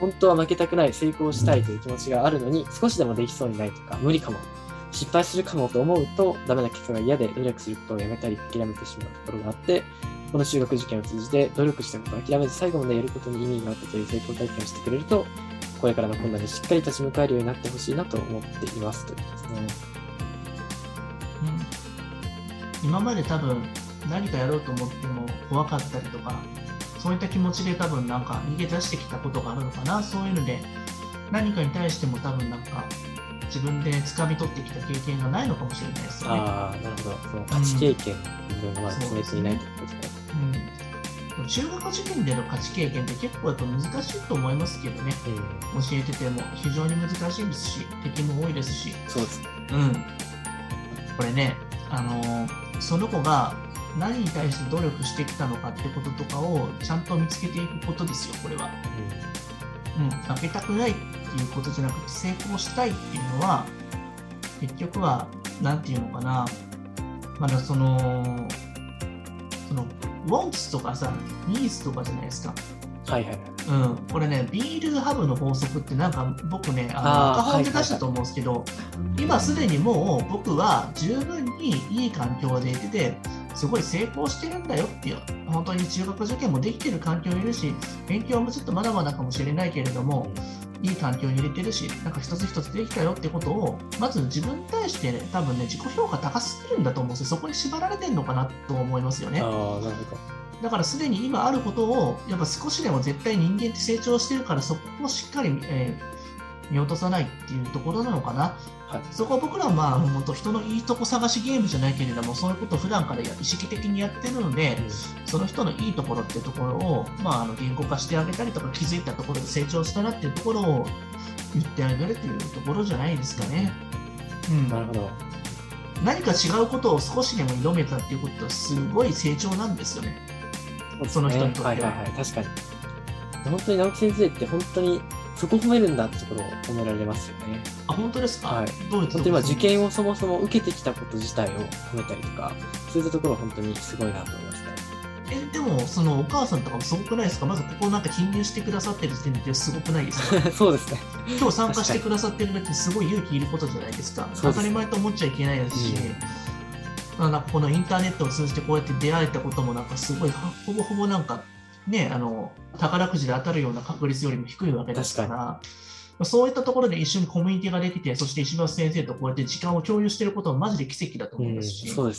本当は負けたくない成功したいという気持ちがあるのに少しでもできそうにないとか無理かも。失敗するかもと思うとダメな結果が嫌で努力することをやめたり諦めてしまうところがあってこの中学受験を通じて努力したことを諦めず最後までやることに意味があったという成功体験をしてくれるとこれからの困難にしっかり立ち向かえるようになってほしいなと思っています。ということですね。ーうん。今まで多分何かやろうと思っても怖かったりとかそういった気持ちで多分なんか逃げ出してきたことがあるのかなそういうので何かに対しても多分なんか自分で掴み取ってきた経験がないのかもしれないですよね。ああ、なるほど。その価値経験の部分がまだ詰めていないということですね。うん、中学受験での価値経験って結構やっぱ難しいと思いますけどねうん、教えてても非常に難しいですし敵も多いですし、そうですね。うん、これね、あのーその子が何に対して努力してきたのかってこととかをちゃんと見つけていくことですよこれは、うん、負けたくないっていうことじゃなくて成功したいっていうのは結局は何て言うのかな。まだそのそのウォンツとかさニーズとかじゃないですか。うん、はいはいはい。うん、これね、ビールハブの法則ってなんか僕ね、あの赤本で出したと思うんですけど、今すでにもう僕は十分にいい環境でいてて、すごい成功してるんだよっていう、本当に中学受験もできてる環境にいるし、勉強もちょっとまだまだかもしれないけれども、いい環境に入れてるし、なんか一つ一つできたよってことを、まず自分に対して、ね、多分ね、自己評価高すぎるんだと思うんですよ。そこに縛られてるのかなと思いますよね。ああ、なるほど。だからすでに今あることを、やっぱ少しでも絶対人間って成長してるから、そこをしっかり、えー見落とさないっていうところなのかな。はい。そこは僕らはまあ、本当人のいいとこ探しゲームじゃないけれども、そういうことを普段からや意識的にやってるので、その人のいいところっていうところを、まあ、あの言語化してあげたりとか、気づいたところで成長したなっていうところを言ってあげるっていうところじゃないですかね。うん、なるほど。何か違うことを少しでも挑めたっていうことは、すごい成長なんですよね。その人にとってははいはいはい。確かに。本当に直木先生って本当にそこ褒めるんだってところを褒められますよね。あ、本当ですか、はいどういうとこ本当にまあ受験ををそもそも受けてきたこと自体を褒めたりとか、そういったところは本当にすごいなと思いますね。え、でも、そのお母さんとかもすごくないですか？まずここなんか記入してくださってる時点ですごくないですか？そうですね。今日参加してくださってるだけですごい勇気いることじゃないですか。当たり前と思っちゃいけないですし、うんまあなんかこのインターネットを通じてこうやって出会えたこともなんかすごいはほぼほぼなんかねあの宝くじで当たるような確率よりも低いわけですからまあそういったところで一緒にコミュニティができてそして石橋先生とこうやって時間を共有していることはマジで奇跡だとうん、思いますし、そうん、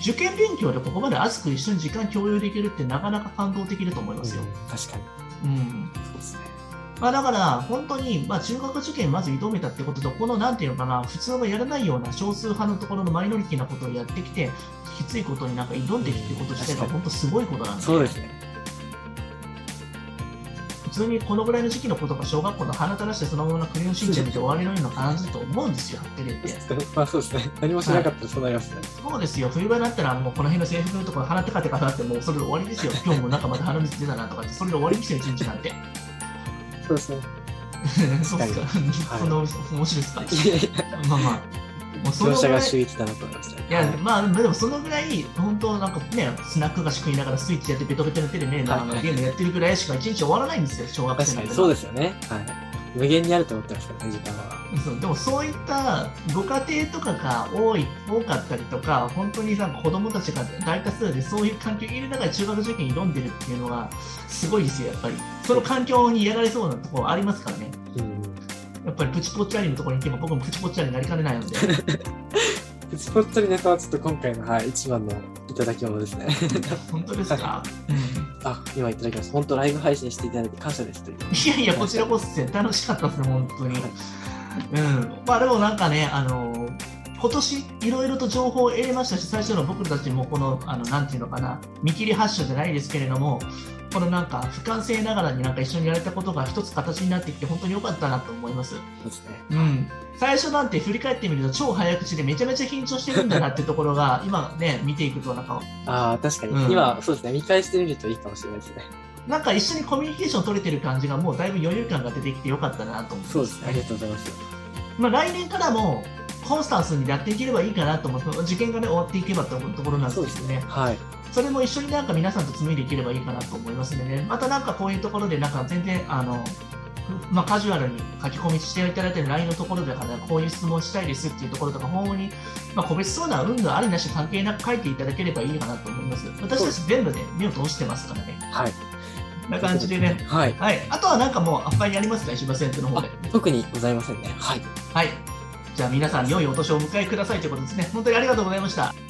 受験勉強でここまで熱く一緒に時間共有できるってなかなか感動的だと思いますよ。うん確かに。うんそうですね。まあ、だから、本当に、まあ、中学受験まず挑めたってことと、このなんていうのかな、普通はやらないような少数派のところのマイノリティなことをやってきて、きついことになんか挑んできてこと自体が本当すごいことなんで、そうですね。普通にこのぐらいの時期の子とか、小学校の鼻垂らしてそのままクレヨンしんちゃん見て終わりのような感じだと思うんですよ、はっきり言って。まあそうですね。何もしなかったらそうなりますね。そうですよ、冬場になったら、もうこの辺の制服のところ、鼻テカテカなって、もうそれで終わりですよ、今日もなんかまた鼻水出たなとかって、それで終わりですよ、一日なんて。そうですね。そうですか、はいその面白いですか？まあまあ、もうそのぐらいいや、まあ、でもそのぐらい、本当なんかね、スナック菓子食いながらスイッチやってベトベトの手でね、あのはいゲームやってるぐらいしか一日終わらないんですよ、小学生なんて確かにそうですよね。はい。無限にあると思ってますからね、時間は。そうでもそういったご家庭とかが多い多かったりとか、本当になんか子供たちが大多数でそういう環境にいる中で中学受験に挑んでるっていうのは、すごいですよ、やっぱり。その環境にやられそうなところありますからね。うん。やっぱりプチポッチャリのところに行けば僕もプチポッチャリになりかねないので。プチポッチャリネタはちょっと今回の、はい、一番のいただき物ですね。本当ですか、うんあ、今いただきます。本当ライブ配信していただいて感謝ですという。いやいや、こちらこそ楽しかったですね、本当に。うん。まあでもなんかね、あの今年いろいろと情報を得れましたし、最初の僕たちもこの、あの、なんていうのかな、見切り発車じゃないですけれども、このなんか俯瞰性ながらになんか一緒にやれたことが一つ形になってきて本当に良かったなと思います。そうですね。うん。最初なんて振り返ってみると超早口でめちゃめちゃ緊張してるんだなってところが今ね、見ていくとなんかああ、確かに。うん今、そうですね。見返してみるといいかもしれないですね。なんか一緒にコミュニケーション取れてる感じがもうだいぶ余裕感が出てきてよかったなと思います、そうですね。ありがとうございます。まあ、来年からもコンスタンスにやっていければいいかなと思って、受験がね、終わっていけばと思うところなんですよね。はい。それも一緒になんか皆さんと紡いでいければいいかなと思いますのでね、またなんかこういうところで、なんか全然、あの、ふまあ、カジュアルに書き込みしていただいてる LINE のところでから、こういう質問したいですっていうところとか、訪問に、まあ、個別相談、運動ありなし関係なく書いていただければいいかなと思います。私たち全部ね、目を通してますからね。はい。な感じでね。はい。はい。あとはなんかもう、あっぱいやりますか、石破先生の方で。特にございませんね。はい。はい。じゃあ皆さん、良いお年をお迎えくださいということですね。本当にありがとうございました。